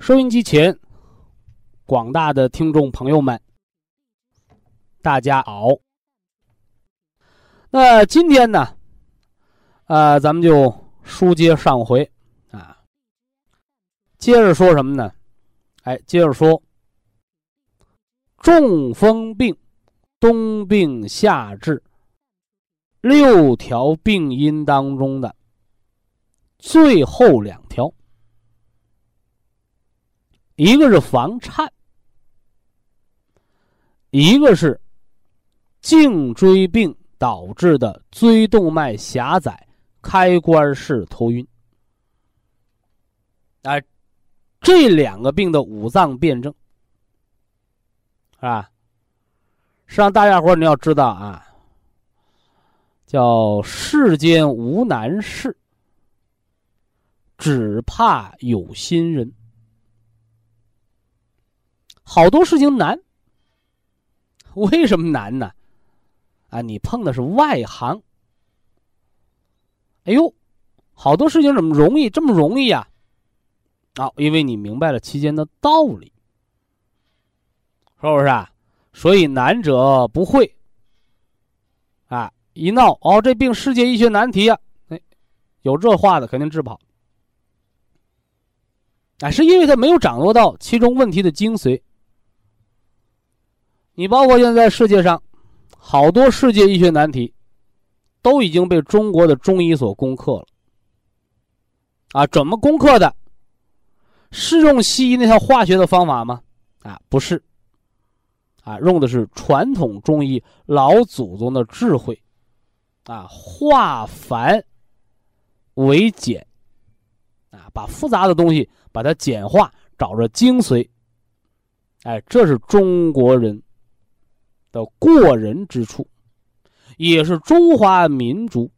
收音机前广大的听众朋友们，大家好。那今天呢，呃，咱们就书接上回啊。接着说什么呢？哎，接着说，中风病，冬病夏治，六条病因当中的最后两条，一个是房颤，一个是颈椎病导致的椎动脉狭窄、开关式头晕。哎。这两个病的五脏辩证，是吧？实际上，大家伙你要知道啊，叫世间无难事，只怕有心人。好多事情难，为什么难呢？啊，你碰的是外行。哎呦，好多事情怎么容易这么容易呀？啊，因为你明白了其间的道理，是不是啊？所以难者不会。啊，一闹哦，这病世界医学难题呀！哎，有这话的肯定治不好。哎，是因为他没有掌握到其中问题的精髓。你包括现在世界上好多世界医学难题，都已经被中国的中医所攻克了。啊，怎么攻克的？是用西医那套化学的方法吗？啊，不是。啊，用的是传统中医老祖宗的智慧，啊，化繁为简，啊，把复杂的东西把它简化，找着精髓。哎，这是中国人的过人之处，也是中华民族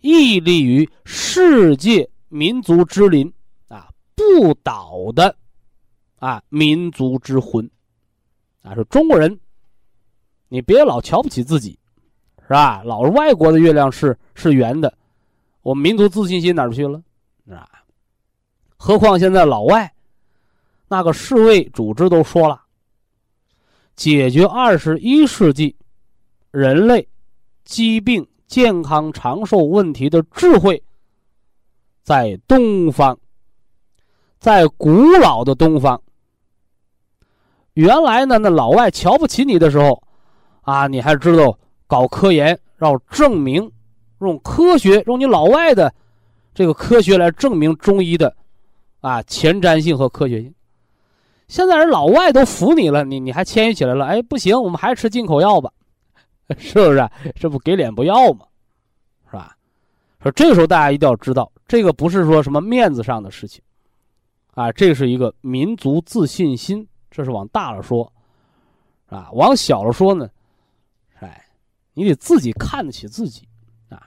屹立于世界民族之林啊。不倒的，啊，民族之魂，啊，说中国人，你别老瞧不起自己，是吧？老是外国的月亮是是圆的，我们民族自信心哪去了？啊？何况现在老外，那个世卫组织都说了，解决二十一世纪人类疾病、健康、长寿问题的智慧，在东方。在古老的东方，原来呢，那老外瞧不起你的时候，啊，你还知道搞科研，要证明，用科学，用你老外的这个科学来证明中医的啊前瞻性和科学性。现在人老外都服你了，你你还谦虚起来了？哎，不行，我们还是吃进口药吧，是不是？这不给脸不要吗？是吧？说这个时候大家一定要知道，这个不是说什么面子上的事情。啊，这是一个民族自信心，这是往大了说，啊，往小了说呢，哎，你得自己看得起自己，啊。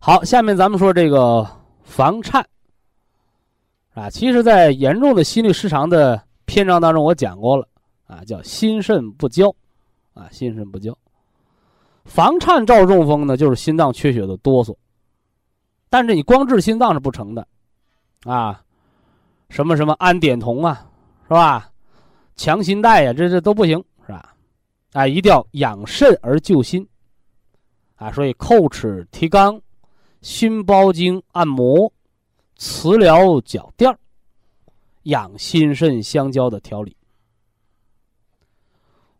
好，下面咱们说这个房颤，啊，其实，在严重的心律失常的篇章当中，我讲过了，啊，叫心肾不交，啊，心肾不交，房颤照中风呢，就是心脏缺血的哆嗦，但是你光治心脏是不成的。啊，什么什么氨碘酮啊，是吧？强心带呀，这这都不行，是吧？啊，一定要养肾而救心，啊，所以叩齿提肛、心包经按摩、磁疗脚垫养心肾相交的调理。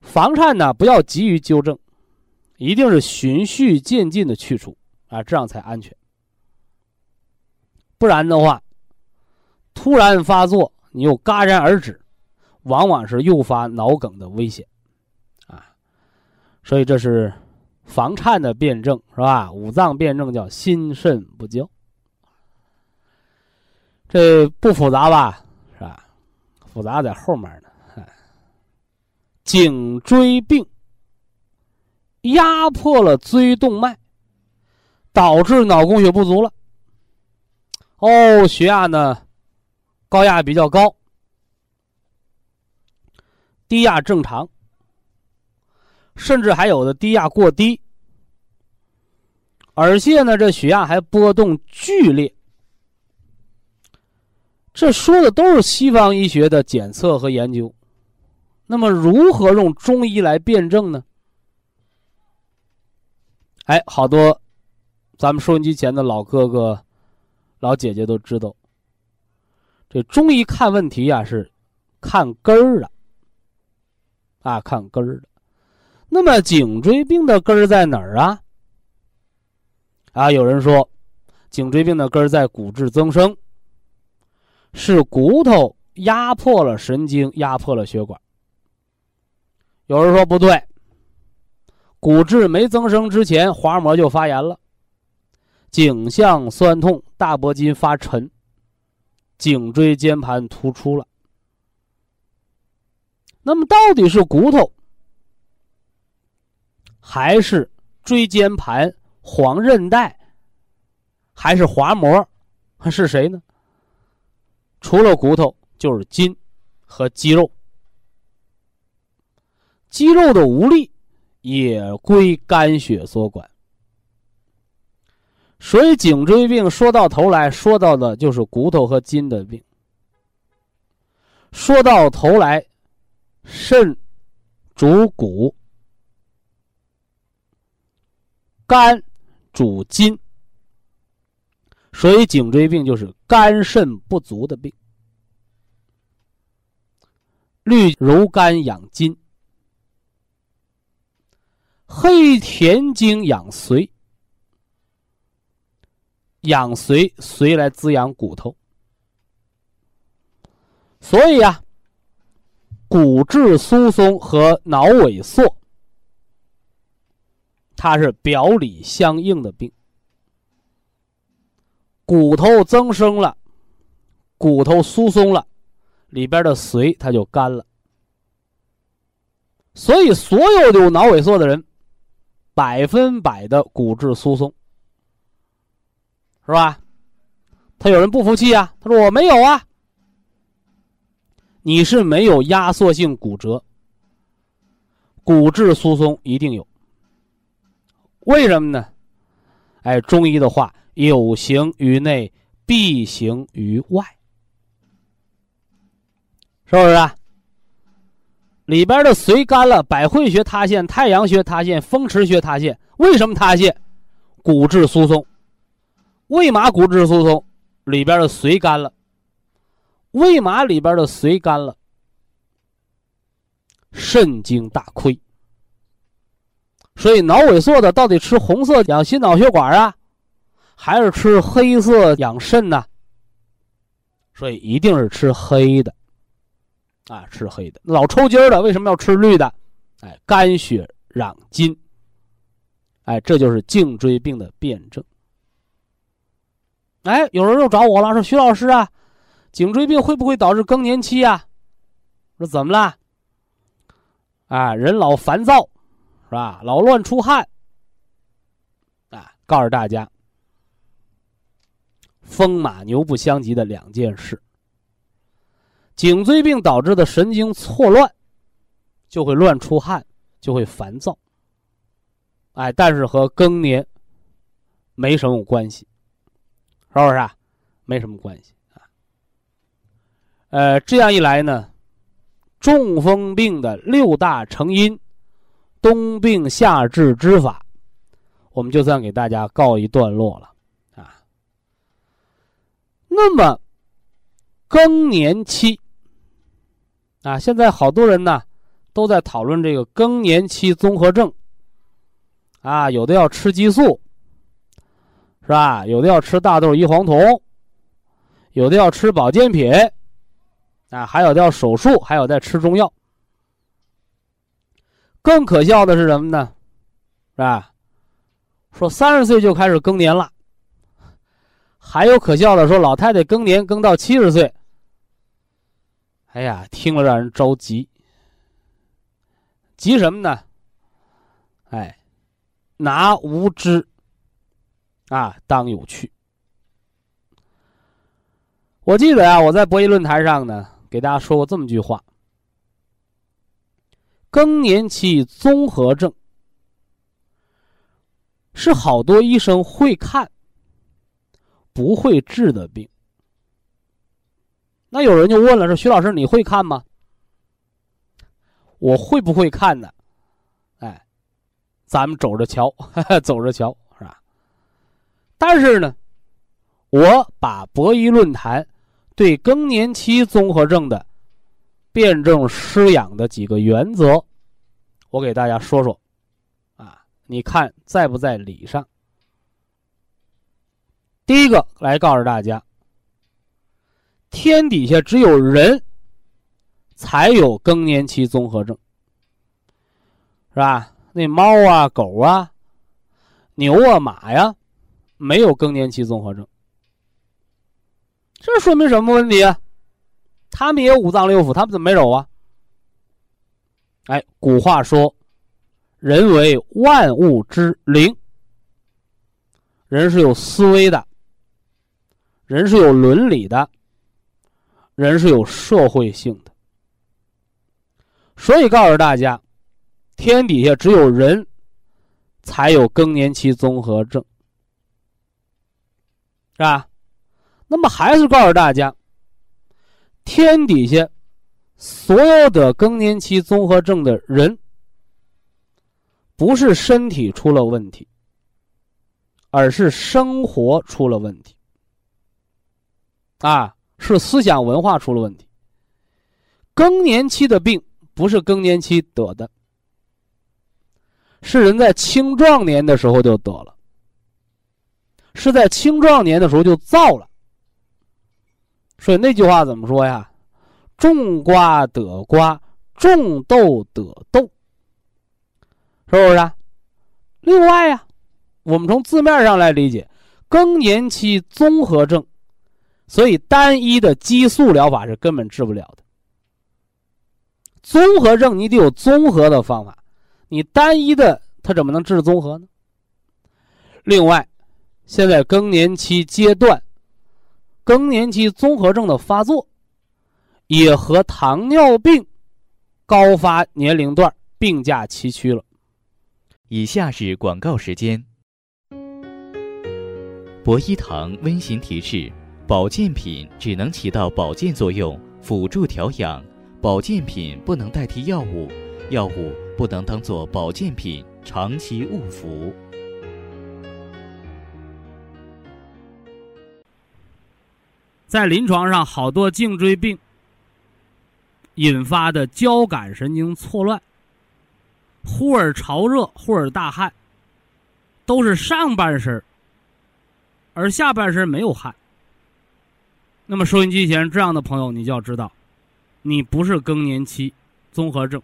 房颤呢，不要急于纠正，一定是循序渐进的去除啊，这样才安全。不然的话，突然发作，你又戛然而止，往往是诱发脑梗的危险啊。所以这是房颤的辩证，是吧？五脏辩证叫心肾不交，这不复杂吧？是吧？复杂在后面呢。颈椎病压迫了椎动脉，导致脑供血不足了。哦，血压呢，高压比较高，低压正常，甚至还有的低压过低，而且呢，这血压还波动剧烈。这说的都是西方医学的检测和研究。那么，如何用中医来辩证呢？哎，好多咱们收音机前的老哥哥、老姐姐都知道，这中医看问题呀是看根儿的，啊，看根儿的。那么，颈椎病的根儿在哪儿啊？啊，有人说，颈椎病的根儿在骨质增生，是骨头压迫了神经，压迫了血管。有人说不对，骨质没增生之前，滑膜就发炎了，颈项酸痛，大脖筋发沉，颈椎间盘突出了。那么到底是骨头，还是椎间盘、黄韧带，还是滑膜，是谁呢？除了骨头，就是筋和肌肉。肌肉的无力也归肝血所管，所以颈椎病说到头来说到的就是骨头和筋的病。说到头来，肾主骨，肝主筋，所以颈椎病就是肝肾不足的病。绿柔肝养筋。黑田精养髓，养髓，髓来滋养骨头。所以啊，骨质疏松和脑萎缩，它是表里相应的病。骨头增生了，骨头疏松了，里边的髓它就干了。所以，所有有脑萎缩的人。百分百的骨质疏松，是吧？他有人不服气啊，他说我没有啊。你是没有压缩性骨折，骨质疏松一定有。为什么呢？哎，中医的话，有形于内，必形于外，是不是啊？里边的髓干了，百会穴塌陷，太阳穴塌陷，风池穴塌陷。为什么塌陷？骨质疏松。为嘛骨质疏松？里边的髓干了。为嘛里边的髓干了？肾精大亏。所以脑萎缩的到底吃红色养心脑血管啊，还是吃黑色养肾呢？所以一定是吃黑的。啊，吃黑的，老抽筋儿的为什么要吃绿的？哎，肝血养筋。哎，这就是颈椎病的辩证。哎，有人又找我了，说徐老师啊，颈椎病会不会导致更年期啊？说怎么了？啊，人老烦躁，是吧？老乱出汗。啊，告诉大家，风马牛不相及的两件事。颈椎病导致的神经错乱，就会乱出汗，就会烦躁。哎，但是和更年没什么关系，是不是啊？没什么关系啊。呃，这样一来呢，中风病的六大成因，冬病夏治之法，我们就算给大家告一段落了。那么，更年期。啊，现在好多人呢都在讨论这个更年期综合症。啊，有的要吃激素，是吧？有的要吃大豆异黄酮，有的要吃保健品，啊，还有的要手术，还有在吃中药。更可笑的是什么呢？是吧？说三十岁就开始更年了，还有可笑的说老太太更年更到七十岁。哎呀，听了让人着急。急什么呢？哎。拿无知啊当有趣。我记得啊，我在博弈论坛上呢，给大家说过这么句话：更年期综合症是好多医生会看不会治的病。那有人就问了，说徐老师你会看吗？我会不会看呢？哎咱们走着瞧，走着瞧，是吧？但是呢，我把博弈论坛对更年期综合症的辩证施养的几个原则，我给大家说说，啊，你看在不在理上？第一个来告诉大家，天底下只有人才有更年期综合症，是吧？那猫啊、狗啊、牛啊、马呀，没有更年期综合症，这说明什么问题啊？他们也有五脏六腑，他们怎么没有啊？哎，古话说：“人为万物之灵。”人是有思维的，人是有伦理的，人是有社会性的，所以告诉大家。天底下只有人，才有更年期综合症，是吧？那么还是告诉大家，天底下所有的更年期综合症的人，不是身体出了问题，而是生活出了问题，啊，是思想文化出了问题。更年期的病不是更年期得的。是人在青壮年的时候就得了，是在青壮年的时候就造了。所以那句话怎么说呀？“种瓜得瓜，种豆得豆”，是不是？啊？另外呀，我们从字面上来理解，更年期综合症，所以单一的激素疗法是根本治不了的。综合症你得有综合的方法。你单一的，它怎么能治综合呢？另外，现在更年期阶段，更年期综合症的发作，也和糖尿病高发年龄段并驾齐驱了。以下是广告时间。博一堂温馨提示：保健品只能起到保健作用，辅助调养；保健品不能代替药物，药物。不能当做保健品长期误服。在临床上，好多颈椎病引发的交感神经错乱，忽而潮热，忽而大汗，都是上半身而下半身没有汗。那么，收音机前这样的朋友，你就要知道，你不是更年期综合症。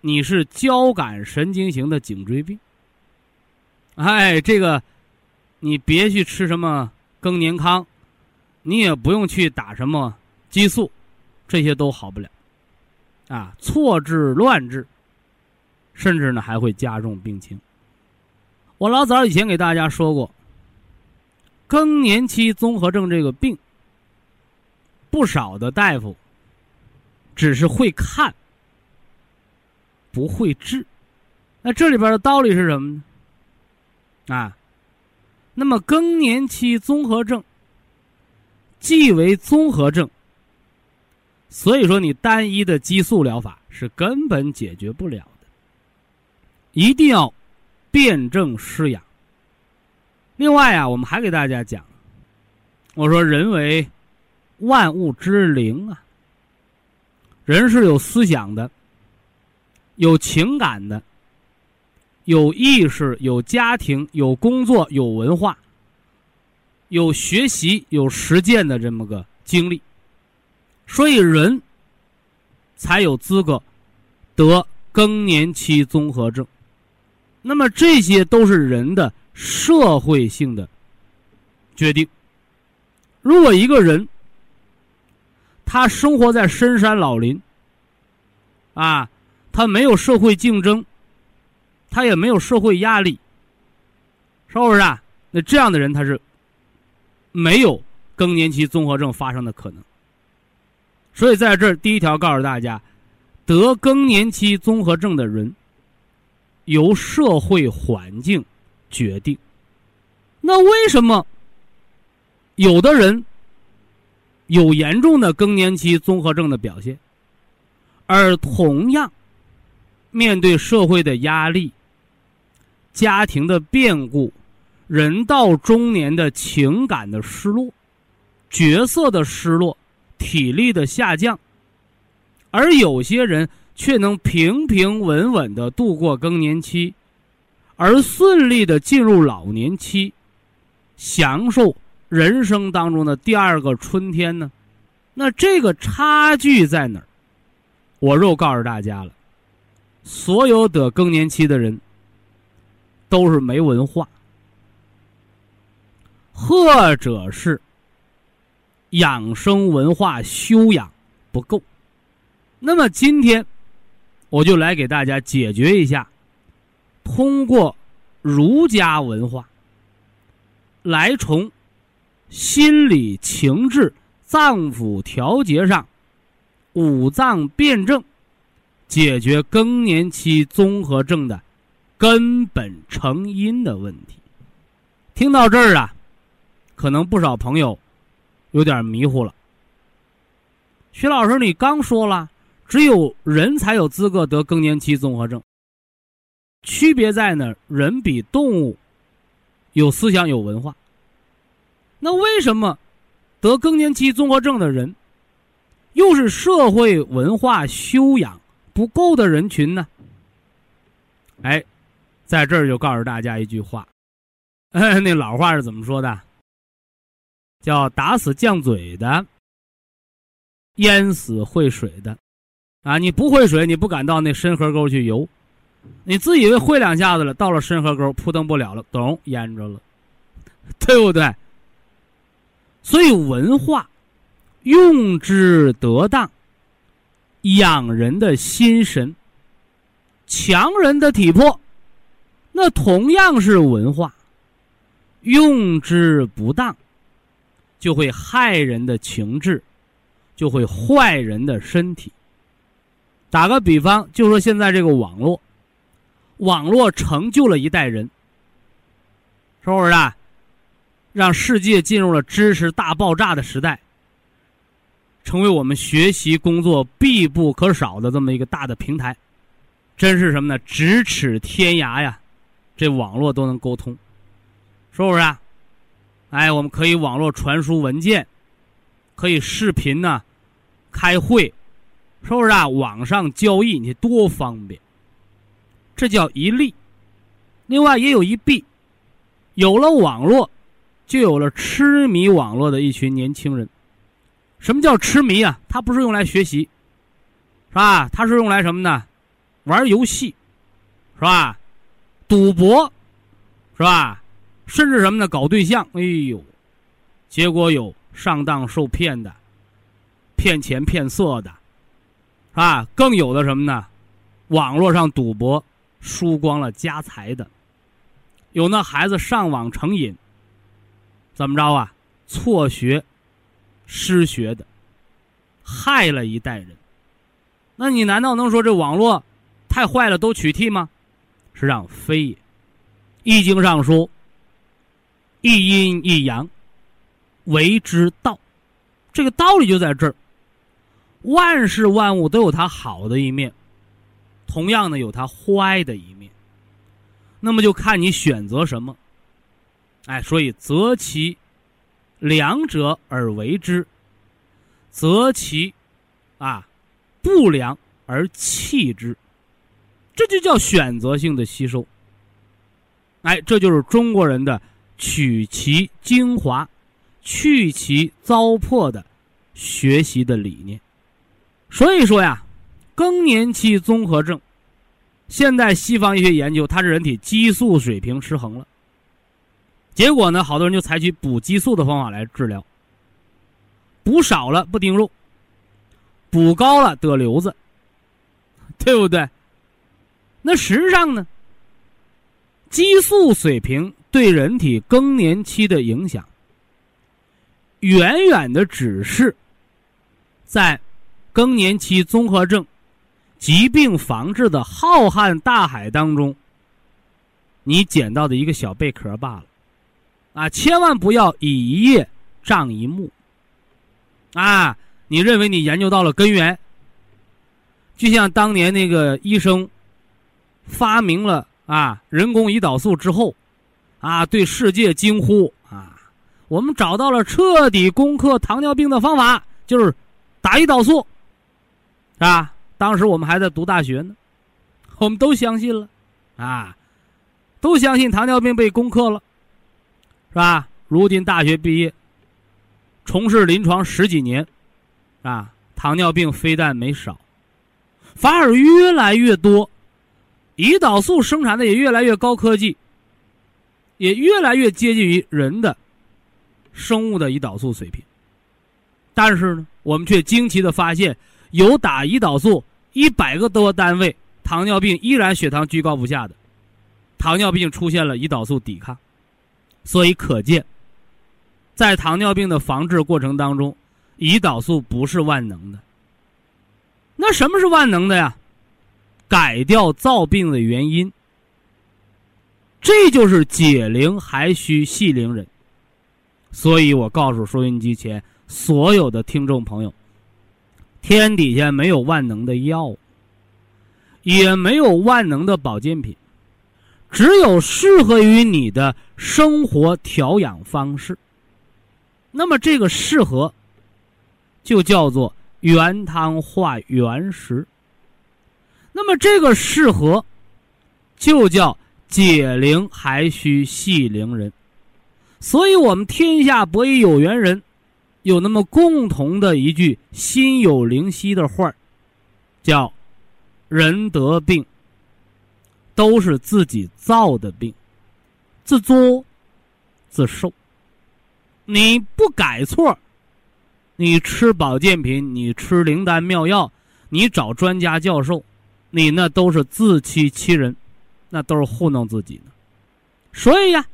你是交感神经型的颈椎病，哎，这个你别去吃什么更年康，你也不用去打什么激素，这些都好不了，啊，错治乱治，甚至呢还会加重病情。我老早以前给大家说过，更年期综合症这个病，不少的大夫只是会看。不会治，那这里边的道理是什么呢？啊，那么更年期综合症既为综合症，所以说你单一的激素疗法是根本解决不了的，一定要辩证施养。另外啊，我们还给大家讲，我说人为万物之灵啊，人是有思想的，有情感的，有意识，有家庭，有工作，有文化，有学习，有实践的这么个经历，所以人才有资格得更年期综合症。那么这些都是人的社会性的决定。如果一个人他生活在深山老林，啊，他没有社会竞争，他也没有社会压力，是不是啊？那这样的人他是没有更年期综合症发生的可能。所以在这儿第一条告诉大家，得更年期综合症的人。由社会环境决定。那为什么有的人有严重的更年期综合症的表现，而同样面对社会的压力、家庭的变故、人到中年的情感的失落、角色的失落、体力的下降，而有些人？却能平平稳稳的度过更年期，而顺利的进入老年期，享受人生当中的第二个春天呢？那这个差距在哪儿？我又告诉大家了，所有得更年期的人都是没文化，或者是养生文化修养不够。那么今天。我就来给大家解决一下，通过儒家文化来从心理情志、脏腑调节上五脏辩证，解决更年期综合症的根本成因的问题。听到这儿啊，可能不少朋友有点迷糊了。徐老师，你刚说了。只有人才有资格得更年期综合症。区别在呢，人比动物有思想、有文化。那为什么得更年期综合症的人，又是社会文化修养不够的人群呢？哎，在这儿就告诉大家一句话，那老话是怎么说的？叫“打死犟嘴的，淹死会水的”。啊，你不会水，你不敢到那深河沟去游，你自以为会两下子了，到了深河沟扑腾不了了，咚，淹着了，对不对？所以文化用之得当，养人的心神，强人的体魄，那同样是文化，用之不当，就会害人的情志，就会坏人的身体。打个比方，就说现在这个网络，网络成就了一代人，是不是啊？让世界进入了知识大爆炸的时代，成为我们学习工作必不可少的这么一个大的平台，真是什么呢？咫尺天涯呀！这网络都能沟通，是不是啊？哎，我们可以网络传输文件，可以视频呢，开会。是不是啊？网上交易你多方便，这叫一利。另外也有一弊，有了网络，就有了痴迷网络的一群年轻人。什么叫痴迷啊？它不是用来学习，是吧？它是用来什么呢？玩游戏，是吧？赌博，是吧？甚至什么呢？搞对象。哎呦，结果有上当受骗的，骗钱骗色的。啊，更有的什么呢？网络上赌博输光了家财的，有那孩子上网成瘾，怎么着啊？辍学、失学的，害了一代人。那你难道能说这网络太坏了都取缔吗？是让非也。易经上说：“一阴一阳，为之道。”这个道理就在这儿。万事万物都有它好的一面，同样的有它坏的一面。那么就看你选择什么。哎，所以择其两者而为之，择其啊不良而弃之，这就叫选择性的吸收。哎，这就是中国人的取其精华、去其糟粕的学习的理念。所以说呀，更年期综合症，现在西方医学研究，它是人体激素水平失衡了。结果呢，好多人就采取补激素的方法来治疗。补少了不丁肉，补高了得瘤子，对不对？那实际上呢？激素水平对人体更年期的影响，远远的只是在更年期综合症疾病防治的浩瀚大海当中，你捡到的一个小贝壳罢了。啊，千万不要以一叶障一目。啊，你认为你研究到了根源？就像当年那个医生发明了。啊，人工胰岛素之后，啊，对世界惊呼啊！我们找到了彻底攻克糖尿病的方法，就是打胰岛素，是吧？当时我们还在读大学呢，我们都相信了，啊，都相信糖尿病被攻克了，是吧？如今大学毕业，从事临床十几年，啊，糖尿病非但没少，反而越来越多。胰岛素生产的也越来越高科技，也越来越接近于人的生物的胰岛素水平。但是呢，我们却惊奇的发现，有打胰岛素一百个多单位，糖尿病依然血糖居高不下的，糖尿病出现了胰岛素抵抗。所以可见，在糖尿病的防治过程当中，胰岛素不是万能的。那什么是万能的呀？改掉造病的原因，这就是解铃还须系铃人。所以我告诉收音机前所有的听众朋友：天底下没有万能的药物，也没有万能的保健品，只有适合于你的生活调养方式。那么这个适合，就叫做原汤化原食。那么这个适合，就叫解铃还须系铃人。所以，我们天下博弈有缘人，有那么共同的一句心有灵犀的话叫“人得病，都是自己造的病，自作自受。你不改错，你吃保健品，你吃灵丹妙药，你找专家教授。”你那都是自欺欺人，那都是糊弄自己呢。所以呀，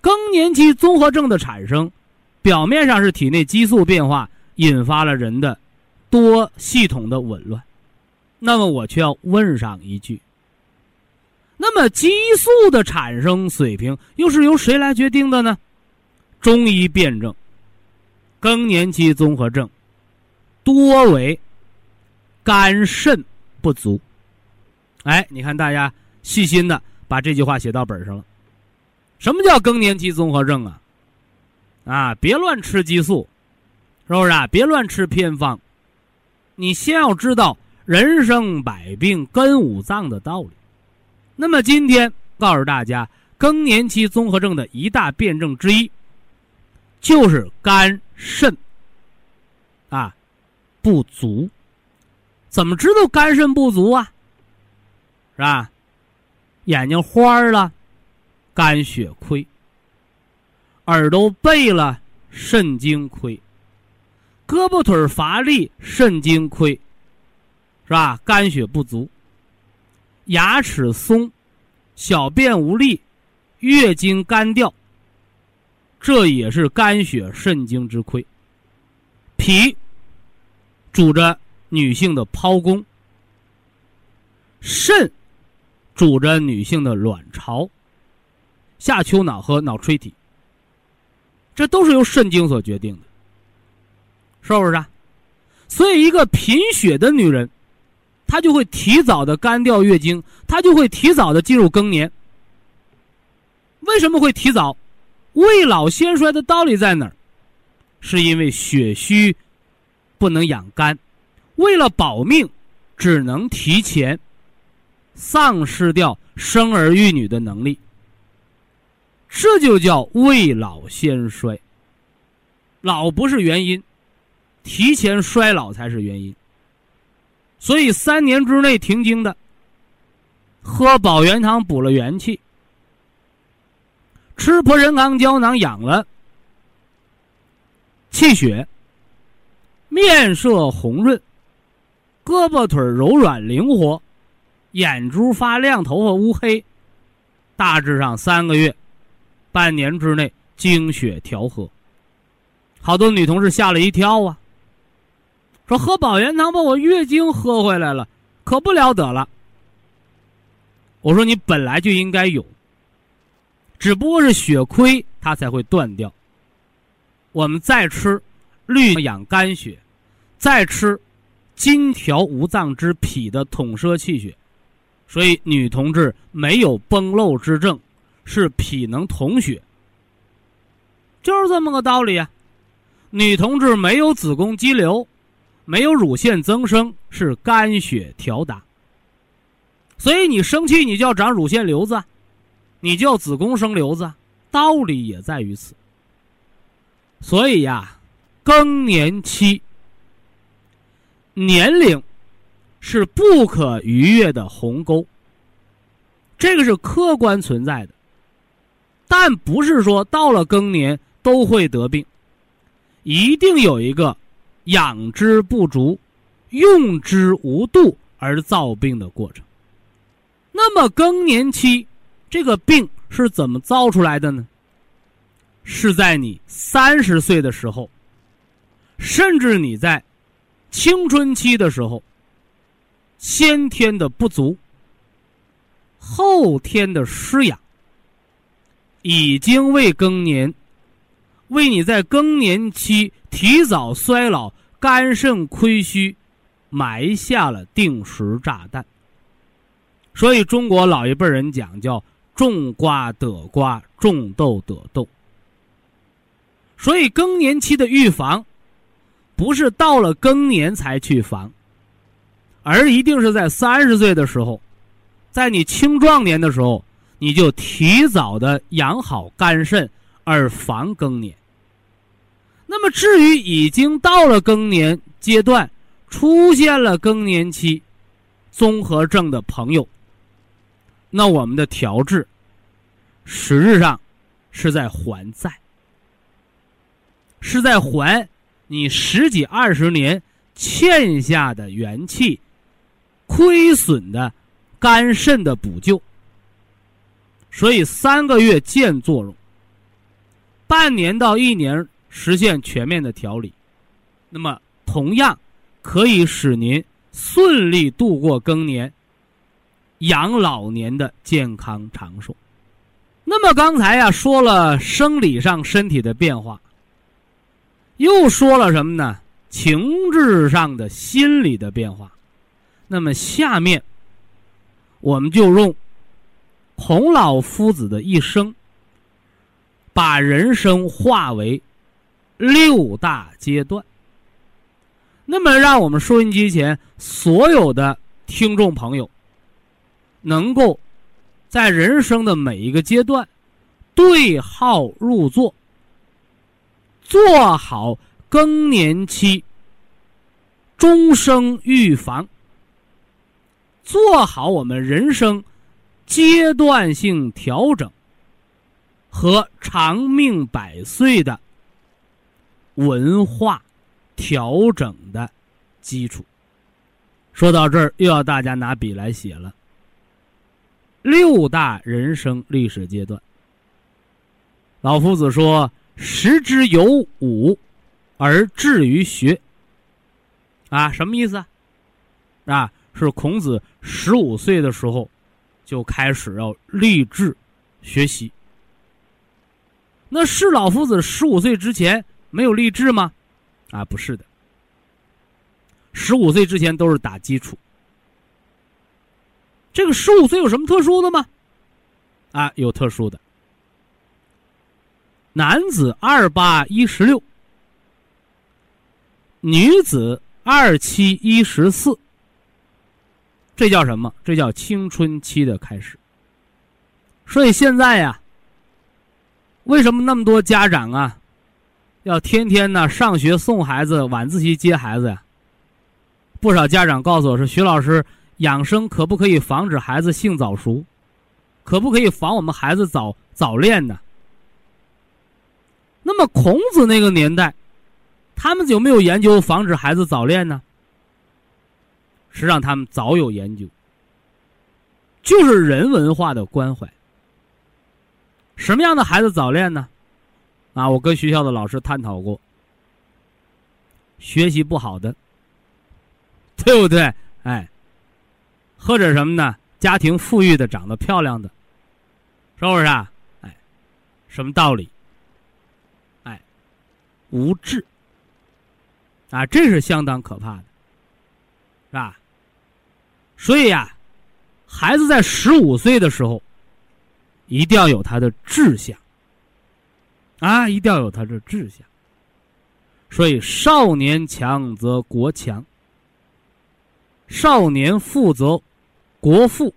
更年期综合症的产生，表面上是体内激素变化引发了人的多系统的紊乱。那么我却要问上一句：那么激素的产生水平又是由谁来决定的呢？中医辩证，更年期综合症多为肝肾不足。哎，你看，大家细心的把这句话写到本上了。什么叫更年期综合症啊？啊，别乱吃激素，是不是啊？别乱吃偏方。你先要知道人生百病根五脏的道理。那么今天告诉大家，更年期综合症的一大辩证之一，就是肝肾啊不足。怎么知道肝肾不足啊？是吧？眼睛花了，肝血亏；耳朵背了，肾精亏；胳膊腿乏力，肾精亏，是吧？肝血不足。牙齿松，小便无力，月经干掉，这也是肝血肾精之亏。脾主着女性的剖宫，肾。主着女性的卵巢、下丘脑和脑垂体，这都是由肾精所决定的，是不是啊？所以，一个贫血的女人，她就会提早的干掉月经，她就会提早的进入更年。为什么会提早？未老先衰的道理在哪儿？是因为血虚不能养肝，为了保命，只能提前丧失掉生儿育女的能力。这就叫未老先衰。老不是原因，提前衰老才是原因。所以三年之内停经的，喝保元汤补了元气，吃破人康胶囊养了气血，面色红润，胳膊腿柔软灵活，眼珠发亮，头发乌黑，大致上三个月。半年之内经血调和，好多女同志吓了一跳啊！说喝保元汤把我月经喝回来了，可不了得了。我说你本来就应该有，只不过是血亏，它才会断掉。我们再吃绿养肝血，再吃金条五脏之脾的统摄气血，所以女同志没有崩漏之症。是脾能统血，就是这么个道理啊。女同志没有子宫肌瘤，没有乳腺增生，是肝血调达。所以你生气，你就要长乳腺瘤子，你就要子宫生瘤子，道理也在于此。所以呀，更年期年龄是不可逾越的鸿沟，这个是客观存在的。但不是说到了更年都会得病，一定有一个养之不足、用之无度而造病的过程。那么更年期这个病是怎么造出来的呢？是在你三十岁的时候，甚至你在青春期的时候，先天的不足，后天的失养。已经为更年，为你在更年期提早衰老、肝肾亏虚，埋下了定时炸弹。所以中国老一辈人讲叫“种瓜得瓜，种豆得豆”。所以更年期的预防，不是到了更年才去防，而一定是在三十岁的时候，在你青壮年的时候。你就提早的养好肝肾，而防更年。那么，至于已经到了更年阶段，出现了更年期综合症的朋友，那我们的调治实质上是在还债，是在还你十几二十年欠下的元气、亏损的肝肾的补救。所以三个月见作用，半年到一年实现全面的调理，那么同样可以使您顺利度过更年，养老年的健康长寿。那么刚才呀说了生理上身体的变化，又说了什么呢？情志上的心理的变化。那么下面我们就用。孔老夫子的一生，把人生化为六大阶段。那么，让我们收音机前所有的听众朋友，能够在人生的每一个阶段对号入座，做好更年期终生预防，做好我们人生。阶段性调整和长命百岁的文化调整的基础。说到这儿，又要大家拿笔来写了。六大人生历史阶段，老夫子说：“十之有五，而志于学。”啊，什么意思？啊，是孔子十五岁的时候。就开始要立志学习。那是老夫子十五岁之前没有励志吗？啊，不是的。十五岁之前都是打基础。这个十五岁有什么特殊的吗？啊，有特殊的。男子二八一十六，女子二七一十四，这叫什么？这叫青春期的开始。所以现在呀，为什么那么多家长啊，要天天呢上学送孩子，晚自习接孩子呀？不少家长告诉我说：“徐老师，养生可不可以防止孩子性早熟？可不可以防我们孩子早早恋呢？”那么孔子那个年代，他们有没有研究防止孩子早恋呢？实际上，他们早有研究，就是人文化的关怀。什么样的孩子早恋呢？啊，我跟学校的老师探讨过，学习不好的，对不对？哎，或者什么呢？家庭富裕的，长得漂亮的，是不是啊？哎，什么道理？哎，无智啊，这是相当可怕的，是吧？所以呀，孩子在十五岁的时候。一定要有他的志向，啊，一定要有他的志向。所以，少年强则国强，少年富则国富，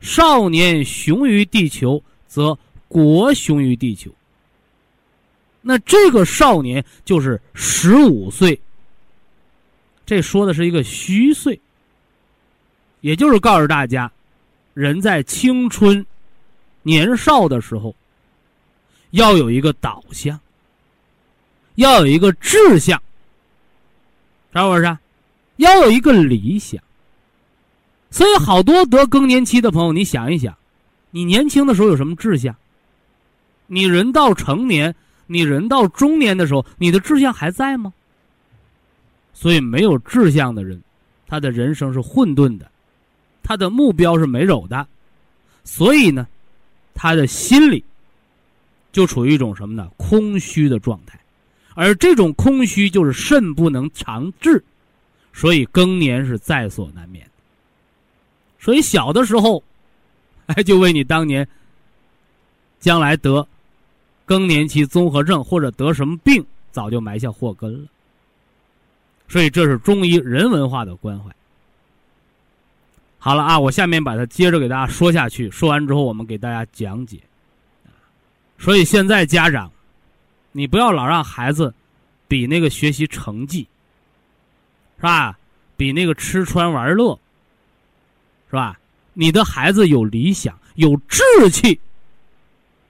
少年雄于地球则国雄于地球。那这个少年就是十五岁，这说的是一个虚岁，也就是告诉大家，人在青春。年少的时候，要有一个导向，要有一个志向，是不是？要有一个理想。所以，好多得更年期的朋友，你想一想，你年轻的时候有什么志向？你人到成年，你人到中年的时候，你的志向还在吗？所以，没有志向的人，他的人生是混沌的，他的目标是没有的。所以呢？他的心里就处于一种什么呢？空虚的状态，而这种空虚就是肾不能长治，所以更年是在所难免。所以小的时候，哎，就为你当年将来得更年期综合症或者得什么病，早就埋下祸根了。所以这是中医人文化的关怀。好了啊，我下面把它接着给大家说下去。说完之后，我们给大家讲解。所以现在家长，你不要老让孩子比那个学习成绩，是吧？比那个吃穿玩乐，是吧？你的孩子有理想、有志气，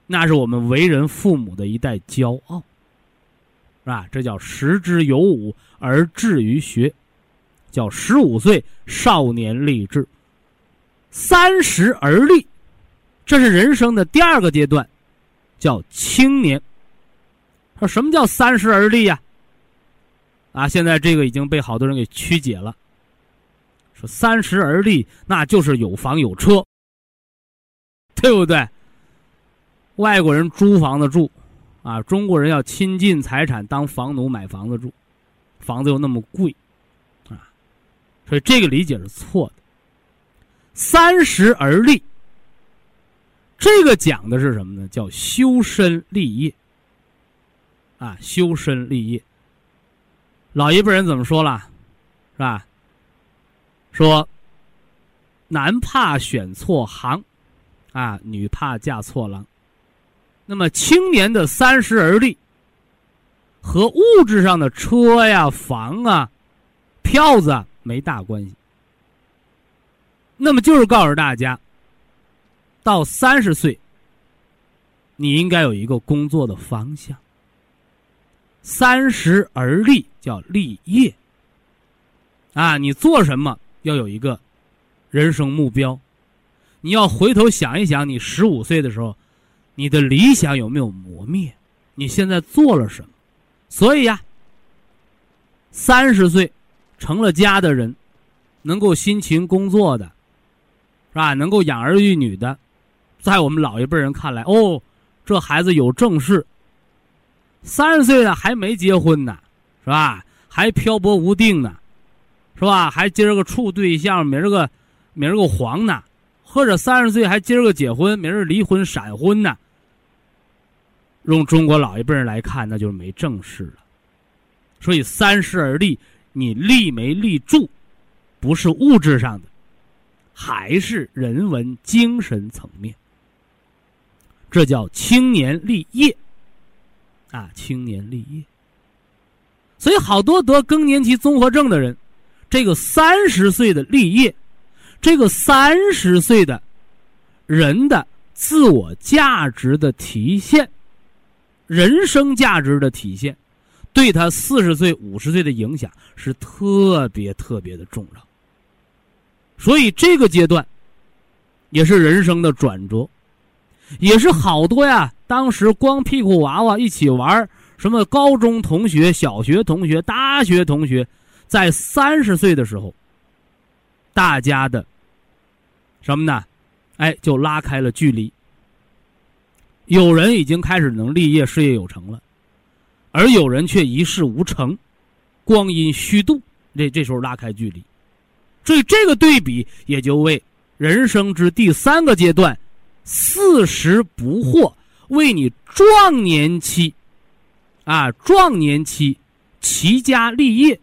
那是我们为人父母的一代骄傲，是吧？这叫食之有五而志于学，叫十五岁少年立志。三十而立，这是人生的第二个阶段，叫青年。说什么叫三十而立呀？啊，现在这个已经被好多人给曲解了。说三十而立，那就是有房有车，对不对？外国人租房子住，啊，中国人要倾尽财产当房奴买房子住，房子又那么贵，啊，所以这个理解是错的。三十而立，这个讲的是什么呢？叫修身立业。啊，修身立业。老一辈人怎么说了，是吧？说男怕选错行，啊，女怕嫁错郎。那么青年的三十而立，和物质上的车呀、房啊、票子啊没大关系。那么就是告诉大家，到三十岁，你应该有一个工作的方向。三十而立叫立业，啊，你做什么要有一个人生目标。你要回头想一想，你十五岁的时候，你的理想有没有磨灭？你现在做了什么？所以呀，三十岁成了家的人，能够辛勤工作的。是吧？能够养儿育女的，在我们老一辈人看来，哦，这孩子有正事。三十岁了还没结婚呢，是吧？还漂泊无定呢，是吧？还今儿个处对象，明儿个明儿个黄呢，或者三十岁还今儿个结婚，明儿离婚闪婚呢。用中国老一辈人来看，那就是没正事了。所以三十而立，你立没立住，不是物质上的，还是人文精神层面。这叫青年立业，啊，青年立业。所以好多得更年期综合症的人，这个三十岁的立业，这个三十岁的人的自我价值的体现，人生价值的体现。对他四十岁、五十岁的影响是特别特别的重要，所以这个阶段也是人生的转折，也是好多呀。当时光屁股娃娃一起玩，什么高中同学、小学同学、大学同学，在三十岁的时候，大家的什么呢？哎，就拉开了距离。有人已经开始能立业、事业有成了。而有人却一事无成，光阴虚度，这这时候拉开距离，所以这个对比也就为人生之第三个阶段，四十不惑，为你壮年期，啊，壮年期齐家立业，是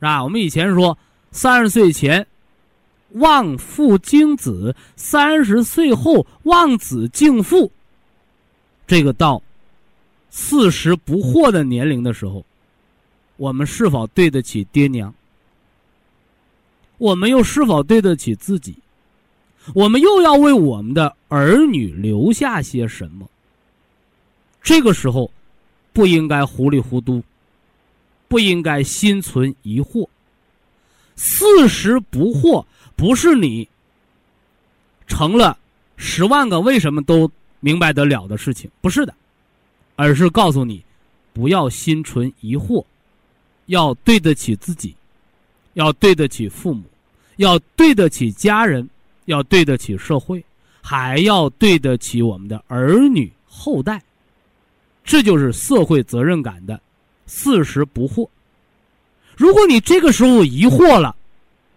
吧？我们以前说三十岁前望父敬子，三十岁后望子敬父，这个到。四十不惑的年龄的时候，我们是否对得起爹娘？我们又是否对得起自己？我们又要为我们的儿女留下些什么？这个时候，不应该糊里糊涂，不应该心存疑惑。四十不惑，不是你成了十万个为什么都明白得了的事情，不是的。而是告诉你，不要心存疑惑，要对得起自己，要对得起父母，要对得起家人，要对得起社会，还要对得起我们的儿女后代。这就是社会责任感的四十不惑。如果你这个时候疑惑了，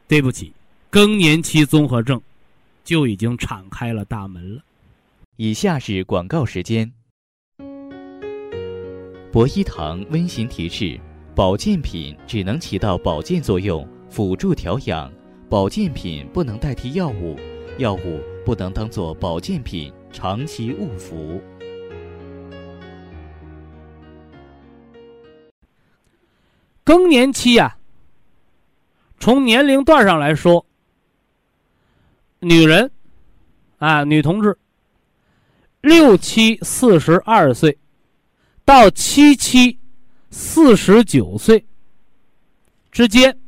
对不起，更年期综合症就已经敞开了大门了。以下是广告时间。博一堂温馨提示：保健品只能起到保健作用，辅助调养；保健品不能代替药物，药物不能当做保健品长期误服。更年期呀，从年龄段上来说，女人啊，女同志，六七四十二岁。到七七四十九岁之间，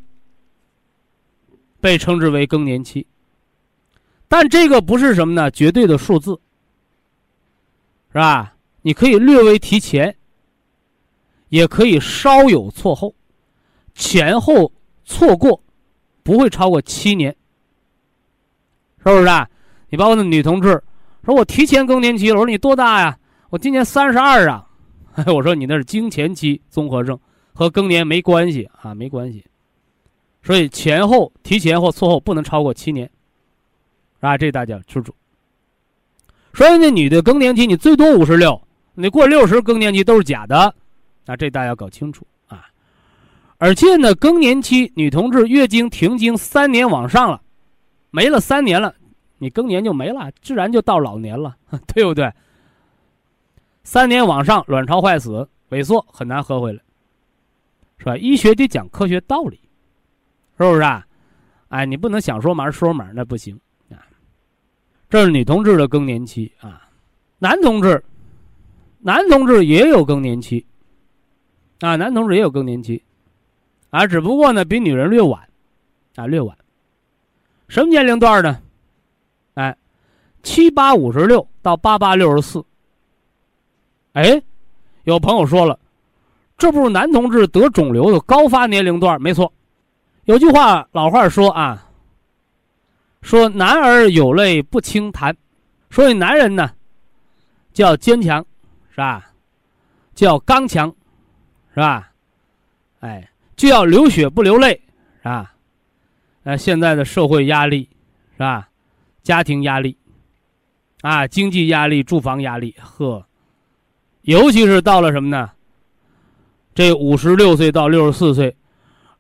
被称之为更年期。但这个不是什么呢？绝对的数字，是吧？你可以略微提前，也可以稍有错后，前后错过不会超过七年，是不是啊？你包括那女同志说：“我提前更年期。”我说：“你多大呀？”我今年三十二啊。我说你那是经前期综合症，和更年没关系啊，没关系。所以前后提前或错后不能超过七年，啊，这大家清楚。所以那女的更年期你最多五十六，你过六十更年期都是假的，啊，这大家要搞清楚啊。而且呢，更年期女同志月经停经三年往上了，没了三年了，你更年就没了，自然就到老年了，对不对？三年往上，卵巢坏死、萎缩，很难合回来，是吧？医学得讲科学道理，是不是啊？哎，你不能想说嘛说嘛，那不行啊。这是女同志的更年期啊，男同志，男同志也有更年期，啊，男同志也有更年期，啊，只不过呢比女人略晚，啊，略晚。什么年龄段呢？哎，七八五十六到八八六十四。哎，有朋友说了，这不是男同志得肿瘤的高发年龄段？没错，有句话老话说啊，说男儿有泪不轻弹，所以男人呢，就要坚强，是吧？就要刚强，是吧？哎，就要流血不流泪，是吧？呃，现在的社会压力，是吧？家庭压力，啊，经济压力、住房压力，呵。尤其是到了什么呢？这五十六岁到六十四岁，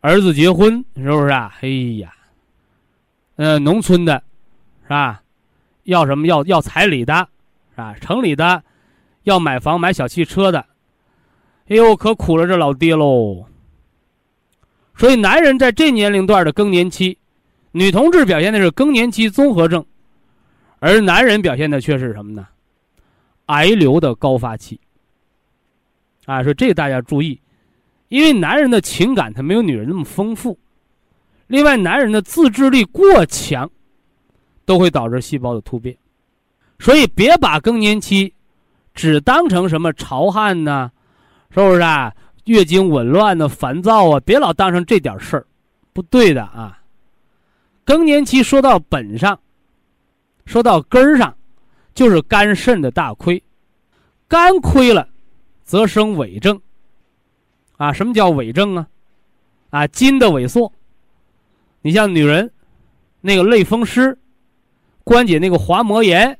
儿子结婚是不是啊？哎呀，呃，农村的，是吧？要什么要要彩礼的，是吧？城里的，要买房买小汽车的，哎呦，可苦了这老爹喽。所以，男人在这年龄段的更年期，女同志表现的是更年期综合症，而男人表现的却是什么呢？癌瘤的高发期。啊，说这大家注意。因为男人的情感他没有女人那么丰富，另外男人的自制力过强，都会导致细胞的突变，所以别把更年期只当成什么潮汗呐，是不是啊？月经紊乱的烦躁啊，别老当成这点事儿，不对的啊。更年期说到本上，说到根儿上，就是肝肾的大亏，肝亏了，则生痿症。啊，什么叫痿症啊？啊，筋的萎缩。你像女人，那个类风湿，关节那个滑膜炎，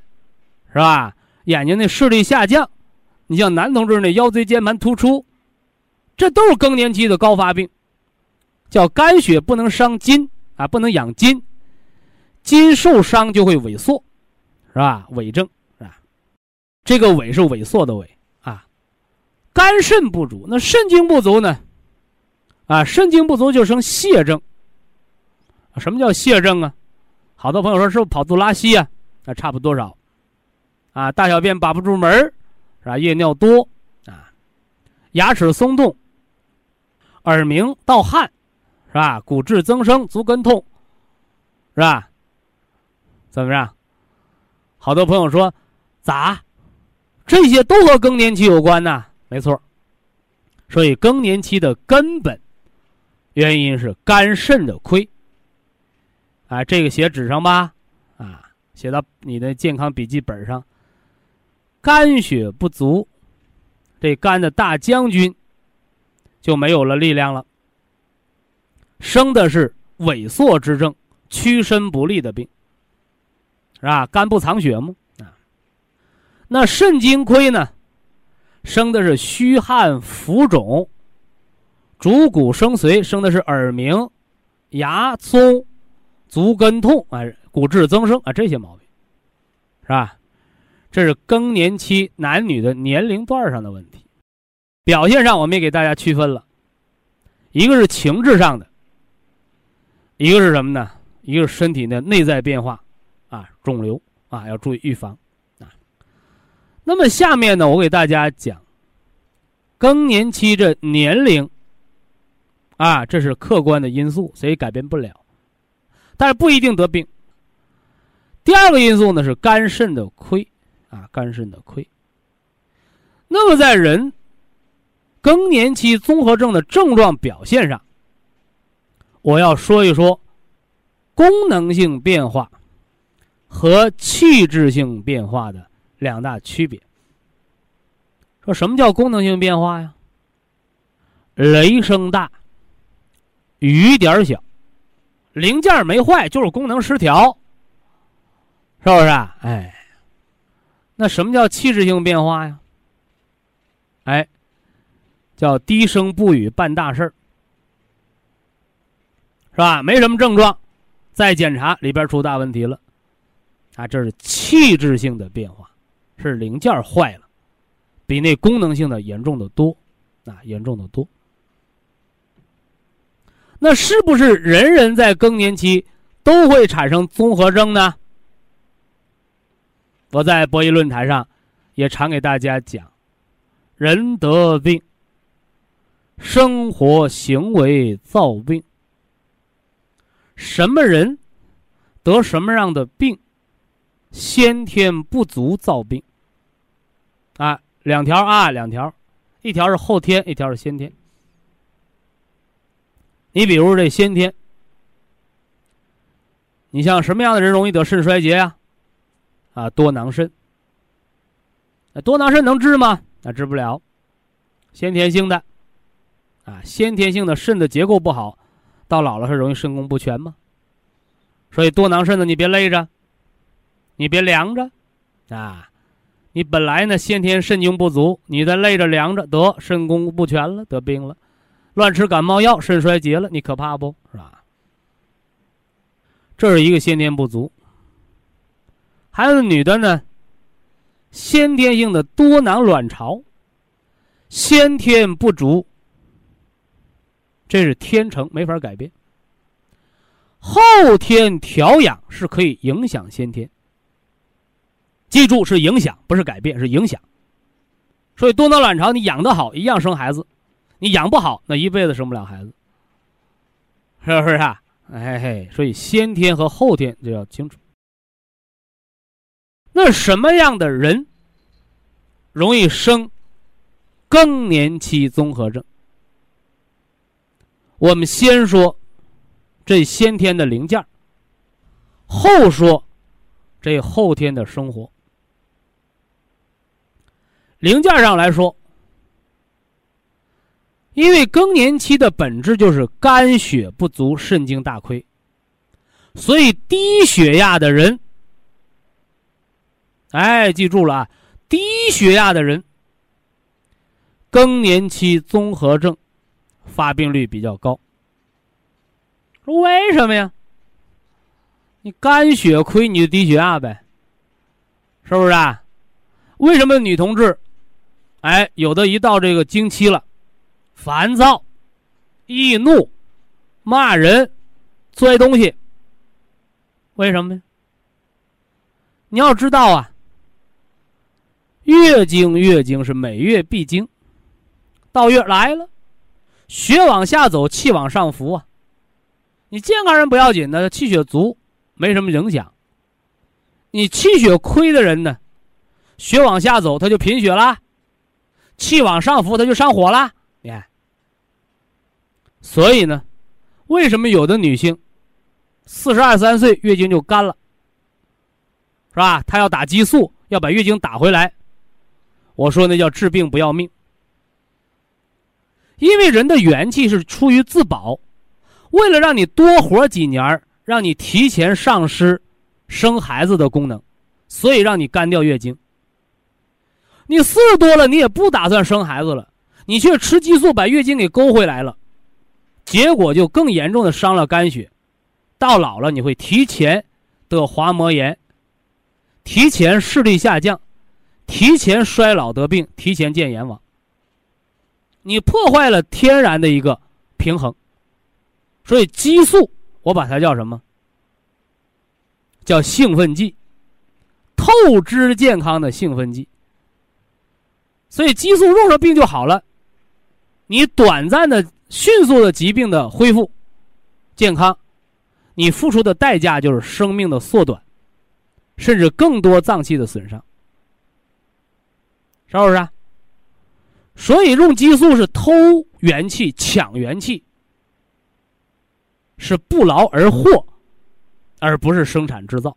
是吧？眼睛那视力下降。你像男同志那腰椎间盘突出，这都是更年期的高发病，叫肝血不能伤筋啊，不能养筋，筋受伤就会萎缩，是吧？痿症是吧？这个萎是萎缩的萎。肝肾不足，那肾精不足呢？啊，肾精不足就生泻症。什么叫泻症啊？好多朋友说是不是跑肚拉稀啊？那差不多少。啊，大小便把不住门是吧？夜尿多啊，牙齿松动，耳鸣盗汗，是吧？骨质增生，足跟痛，是吧？怎么样？好多朋友说，咋？这些都和更年期有关呢？没错，所以更年期的根本原因是肝肾的亏。啊，这个写纸上吧，啊，写到你的健康笔记本上。肝血不足，这肝的大将军就没有了力量了，生的是萎缩之症、屈伸不利的病，是吧？肝不藏血吗？啊，那肾精亏呢？生的是虚汗浮肿，主骨生髓，生的是耳鸣、牙松、足跟痛啊，骨质增生啊，这些毛病，是吧？这是更年期男女的年龄段上的问题，表现上我们也给大家区分了，一个是情志上的，一个是什么呢？一个是身体的内在变化，啊，肿瘤啊，要注意预防。那么下面呢，我给大家讲，更年期这年龄，啊，这是客观的因素，谁也改变不了，但是不一定得病。第二个因素呢是肝肾的亏，啊，肝肾的亏。那么在人更年期综合症的症状表现上，我要说一说功能性变化和器质性变化的。两大区别。说什么叫功能性变化呀？雷声大，雨点小，零件没坏，就是功能失调，是不是啊？哎，那什么叫气质性变化呀？哎，叫低声不语办大事儿，是吧？没什么症状，再检查里边出大问题了，啊，这是气质性的变化。是零件坏了，比那功能性的严重的多，啊，严重的多。那是不是人人在更年期都会产生综合症呢？我在博弈论坛上也常给大家讲，人得病，生活行为造病。什么人得什么样的病，先天不足造病。啊，两条啊，两条，一条是后天，一条是先天。你比如这先天，你像什么样的人容易得肾衰竭呀？啊，多囊肾。那多囊肾能治吗？那治不了，先天性的，啊，先天性的肾的结构不好，到老了是容易肾功不全吗？所以多囊肾的你别累着，你别凉着，啊。你本来呢先天肾精不足，你再累着凉着得肾功不全了，得病了，乱吃感冒药，肾衰竭了，你可怕不是吧？这是一个先天不足。还有女的呢，先天性的多囊卵巢，先天不足，这是天成，没法改变。后天调养是可以影响先天。记住，是影响，不是改变，是影响。所以多囊卵巢你养得好，一样生孩子；你养不好，那一辈子生不了孩子，是不是啊？哎嘿，所以先天和后天就要清楚。那什么样的人容易生更年期综合症？我们先说这先天的零件后说这后天的生活。零件上来说，因为更年期的本质就是肝血不足、肾精大亏，所以低血压的人。哎，记住了啊！低血压的人，更年期综合症发病率比较高。说为什么呀？你肝血亏，你就低血压呗，是不是啊？为什么女同志，哎，有的一到这个经期了，烦躁、易怒、骂人、摔东西？为什么呢？你要知道啊。月经，月经是每月必经。到月来了，血往下走，气往上浮啊。你健康人不要紧的，气血足，没什么影响。你气血亏的人呢，血往下走，他就贫血啦；气往上浮，他就上火了。你看，所以呢，为什么有的女性四十二三岁月经就干了，是吧？她要打激素，要把月经打回来。我说那叫治病不要命，因为人的元气是出于自保，为了让你多活几年，让你提前丧失生孩子的功能，所以让你干掉月经。你四十多了，你也不打算生孩子了，你却吃激素把月经给勾回来了，结果就更严重的伤了肝血，到老了你会提前得滑膜炎，提前视力下降。提前衰老得病，提前见阎王。你破坏了天然的一个平衡，所以激素我把它叫什么？叫兴奋剂，透支健康的兴奋剂。所以激素用了病就好了，你短暂的、迅速的疾病的恢复，健康，你付出的代价就是生命的缩短，甚至更多脏器的损伤。是不是？所以用激素是偷元气、抢元气，是不劳而获，而不是生产制造。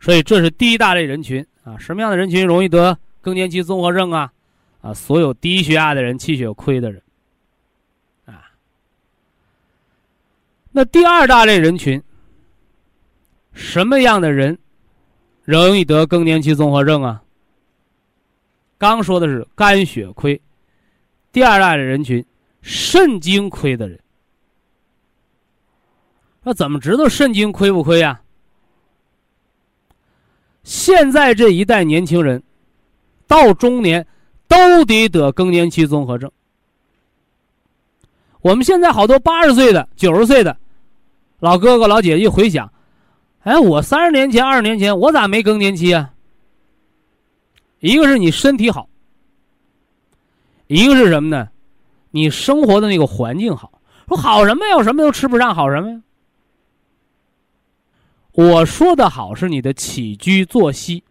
所以这是第一大类人群啊。什么样的人群容易得更年期综合症啊？啊，所有低血压的人、气血亏的人啊。那第二大类人群，什么样的人容易得更年期综合症啊？刚说的是肝血亏，第二大类人群，肾精亏的人。那怎么知道肾精亏不亏呀？现在这一代年轻人，到中年都得得更年期综合症。我们现在好多八十岁的、九十岁的老哥哥、老姐姐一回想，哎，我三十年前、二十年前，我咋没更年期啊？一个是你身体好，一个是什么呢？你生活的那个环境好。说好什么呀？什么都吃不上，好什么呀？我说的好是你的起居作息。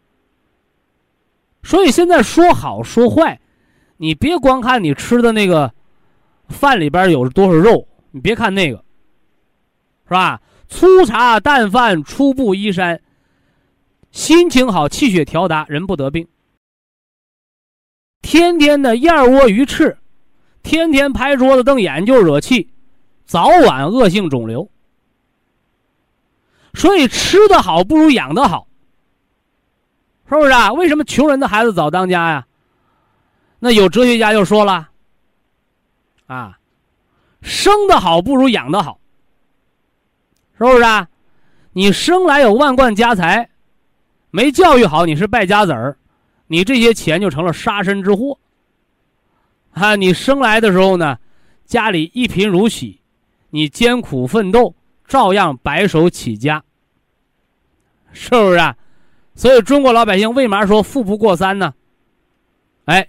所以现在说好说坏，你别光看你吃的那个饭里边有多少肉，你别看那个，是吧？粗茶淡饭，初布衣衫，心情好，气血调达，人不得病。天天的燕窝鱼翅，天天拍桌子瞪眼就惹气，早晚恶性肿瘤。所以吃的好不如养的好，是不是啊？为什么穷人的孩子早当家呀？那有哲学家就说了，啊，生的好不如养的好，是不是啊？你生来有万贯家财，没教育好，你是败家子儿，你这些钱就成了杀身之祸。啊，你生来的时候呢，家里一贫如洗，你艰苦奋斗，照样白手起家，是不是啊？所以中国老百姓为嘛说富不过三呢？哎，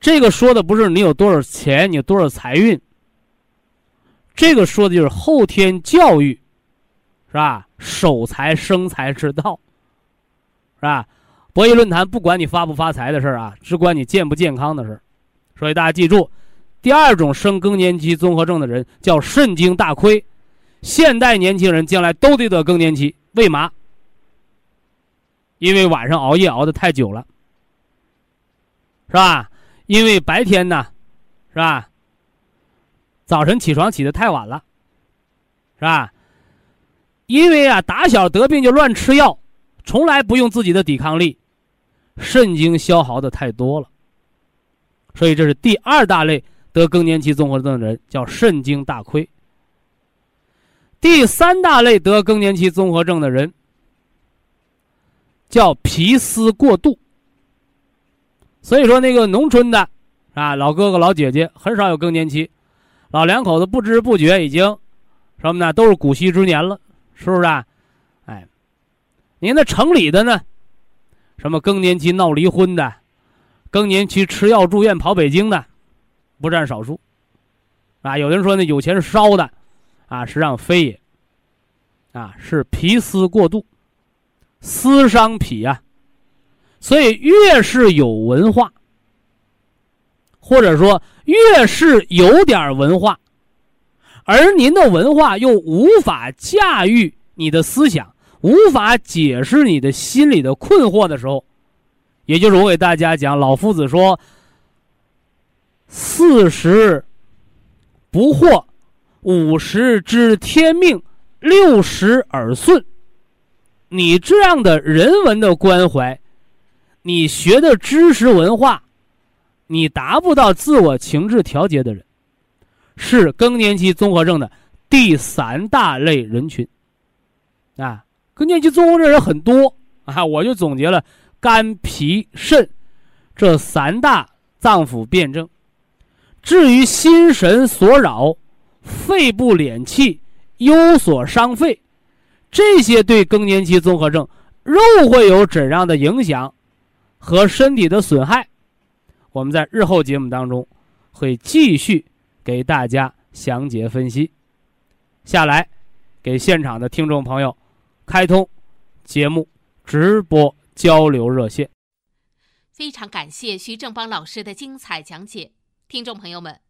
这个说的不是你有多少钱，你有多少财运，这个说的就是后天教育，是吧？守财生财之道，是吧？博弈论坛不管你发不发财的事儿啊，只管你健不健康的事儿。所以大家记住，第二种生更年期综合症的人叫肾精大亏，现代年轻人将来都得得更年期，为嘛？因为晚上熬夜熬得太久了，是吧？因为白天呢，是吧？早晨起床起得太晚了，是吧？因为啊，打小得病就乱吃药，从来不用自己的抵抗力，肾精消耗的太多了。所以这是第二大类得更年期综合症的人，叫肾精大亏。第三大类得更年期综合症的人。叫皮丝过度，所以说那个农村的，啊老哥哥老姐姐很少有更年期，老两口子不知不觉已经什么呢？都是古稀之年了，是不是啊？哎，您那城里的呢？什么更年期闹离婚的，更年期吃药住院跑北京的，不占少数，啊，有人说那有钱烧的，啊，实际上非也，啊，是皮丝过度。思伤脾呀，所以越是有文化，或者说越是有点文化，而您的文化又无法驾驭你的思想，无法解释你的心里的困惑的时候，也就是我给大家讲，老夫子说：“四十不惑，五十知天命，六十耳顺。”你这样的人文的关怀，你学的知识文化，你达不到自我情志调节的人，是更年期综合症的第三大类人群。啊，更年期综合症人很多啊，我就总结了肝、脾、肾这三大脏腑辩证。至于心神所扰、肺部敛气、忧所伤肺。这些对更年期综合症肉会有怎样的影响和身体的损害？我们在日后节目当中会继续给大家详解分析。下来，给现场的听众朋友开通节目直播交流热线。非常感谢徐正邦老师的精彩讲解，听众朋友们。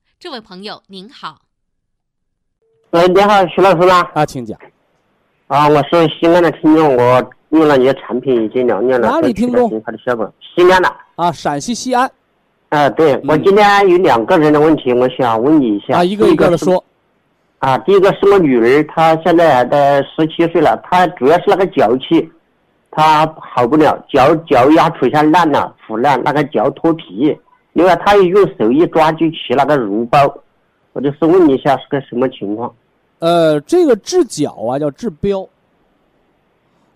这位朋友您好，喂，你好，徐老师吗？啊，请讲。啊，我是西安的听众，我用了你的产品已经两年了，哪里听众？的效果，西安的。啊，陕西西安。啊，对，我今天有两个人的问题，我想问你一下。啊，一个一个的说。啊，第一个是我女儿，她现在还在十七岁了，她主要是那个脚气，她好不了，脚脚丫出现烂了，腐烂，那个脚脱皮。另外，他一用手一抓就起那个脓包，我就是问一下是个什么情况？呃，这个治脚啊叫治标。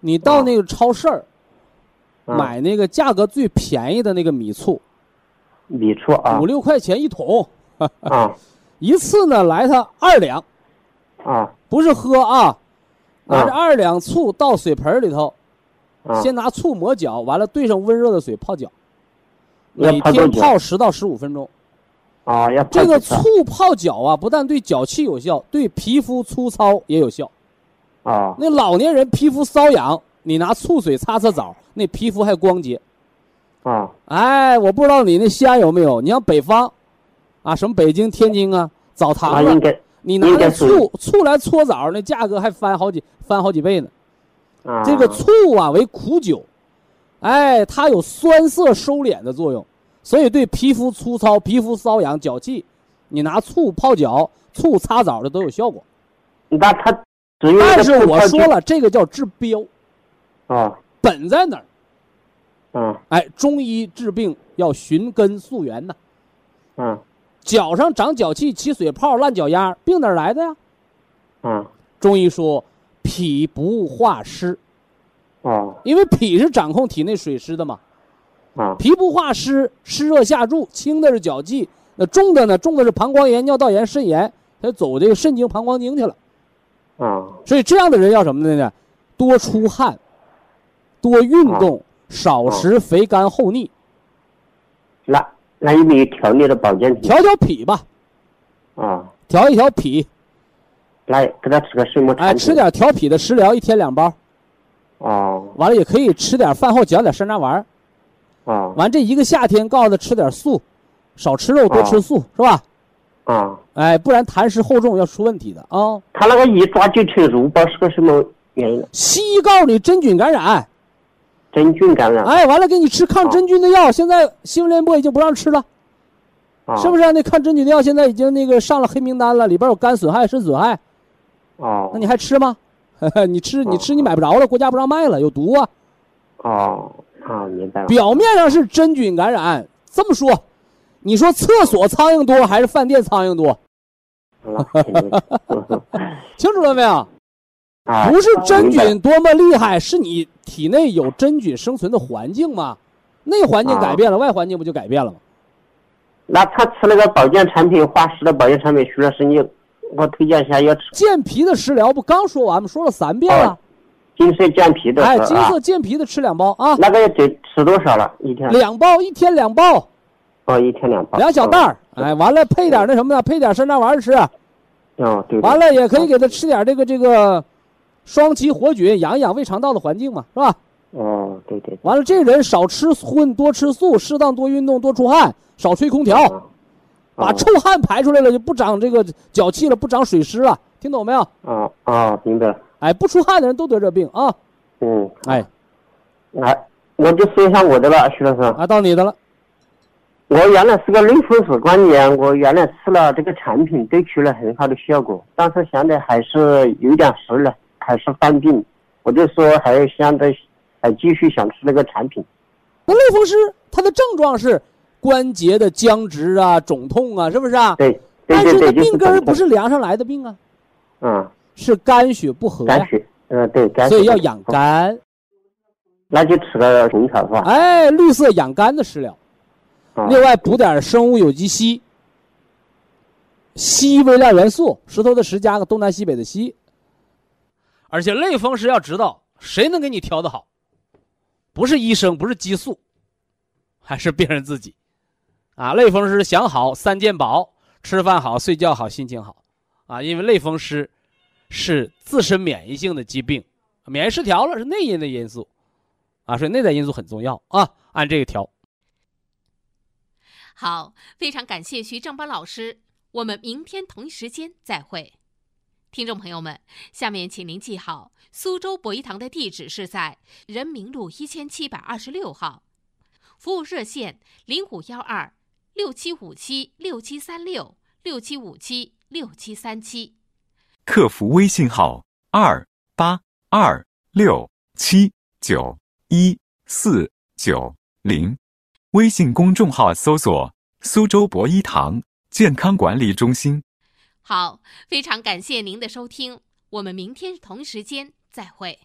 你到那个超市儿买那个价格最便宜的那个米醋，米醋啊，五六块钱一桶，啊，一次呢来它二两，啊，不是喝啊，拿着二两醋倒水盆里头，先拿醋抹脚，完了兑上温热的水泡脚。每天泡十到十五分钟，啊，要这个醋泡脚啊，不但对脚气有效，对皮肤粗糙也有效，啊，那老年人皮肤瘙痒，你拿醋水擦擦澡，那皮肤还光洁，啊，哎，我不知道你那西安有没有？你像北方，啊，什么北京、天津啊，澡堂子，你拿那醋醋来搓澡，那价格还翻好几翻好几倍呢。啊，这个醋啊为苦酒，哎，它有酸涩收敛的作用，所以对皮肤粗糙、皮肤瘙痒、脚气，你拿醋泡脚、醋擦澡的都有效果。那他只有但是我说了，这个叫治标，啊，本在哪儿？嗯哎，中医治病要寻根溯源呐。嗯脚上长脚气、起水泡、烂脚丫，病哪儿来的呀？嗯中医说，脾不化湿，哦因为脾是掌控体内水湿的嘛。啊脾不化湿，湿热下注，轻的是脚气，那重的呢？重的是膀胱炎、尿道炎、肾炎，他走这个肾经、膀胱经去了。啊所以这样的人要什么呢？多出汗，多运动，少食肥甘厚腻，那那有没有调理的保健品？调调脾吧，啊，调一调脾，来给他吃个什么哎，吃点调脾的食疗，一天两包。哦完了也可以吃点饭后嚼点山楂丸儿。啊完这一个夏天告诉他吃点素，少吃肉，多吃素，是吧？啊，哎，不然痰湿厚重要出问题的啊。他那个一抓就成肉包是个什么原因？西医告诉你真菌感染，真菌感染？哎，完了给你吃抗真菌的药，现在新闻联播已经不让吃了，啊是不是啊？那抗真菌的药现在已经那个上了黑名单了，里边有肝损害、肾损害，哦那你还吃吗？你吃你吃你买不着了，国家不让卖了，有毒啊！哦啊，明白了。表面上是真菌感染，这么说，你说厕所苍蝇多还是饭店苍蝇多？清楚了没有？啊，不是真菌多么厉害，是你体内有真菌生存的环境吗？内环境改变了，外环境不就改变了吗？那他吃那个保健产品，化石的保健产品，徐老师你给我推荐一下，要吃健脾的食疗不刚说完吗？说了三遍了。金色健脾的，哎，金色健脾的吃两包啊，那个得吃多少了？一天？两包，一天两包，哦，一天两包。两小袋儿。哎，完了配点那什么呢？配点山楂丸吃。哦，对。对完了也可以给他吃点这个这个双歧活菌，养一养胃肠道的环境嘛，是吧？哦，对对。完了，这人少吃荤，多吃素，适当多运动，多出汗，少吹空调，啊把臭汗排出来了，就不长这个脚气了，不长水湿了，听懂没有？啊啊，明白了。哎，不出汗的人都得这病啊！嗯，哎，来，我就说一下我的了，徐老师。啊，到你的了。我原来是个类风湿关节，我原来吃了这个产品，都取了很好的效果，但是现在还是有点湿了，还是犯病。我就说还现在还继续想吃那个产品。那类风湿它的症状是关节的僵直啊、肿痛啊，是不是啊？对对但是对对，就是那病根儿不是梁上来的病啊，嗯，是肝血不和呀肝，血，嗯对肝血，所以要养。肝。那就吃个红草是吧？哎，绿色养肝的食疗，啊另外补点生物有机硒，硒微量元素，石头的石加个东南西北的西。而且类风湿要知道，谁能给你调的好？不是医生，不是激素，还是病人自己。啊，类风湿想好三件宝：吃饭好、睡觉好、心情好。啊，因为类风湿是自身免疫性的疾病，免疫失调了是内因的因素。啊，所以内在因素很重要啊，按这个调。好，非常感谢徐正邦老师，我们明天同一时间再会。听众朋友们，下面请您记好，苏州博医堂的地址是在人民路一千七百二十六号，服务热线零五幺二六七五七六七三六六七五七六七三七。客服微信号二八二六七九一四九零，微信公众号搜索“苏州博一堂健康管理中心”。好，非常感谢您的收听，我们明天同时间再会。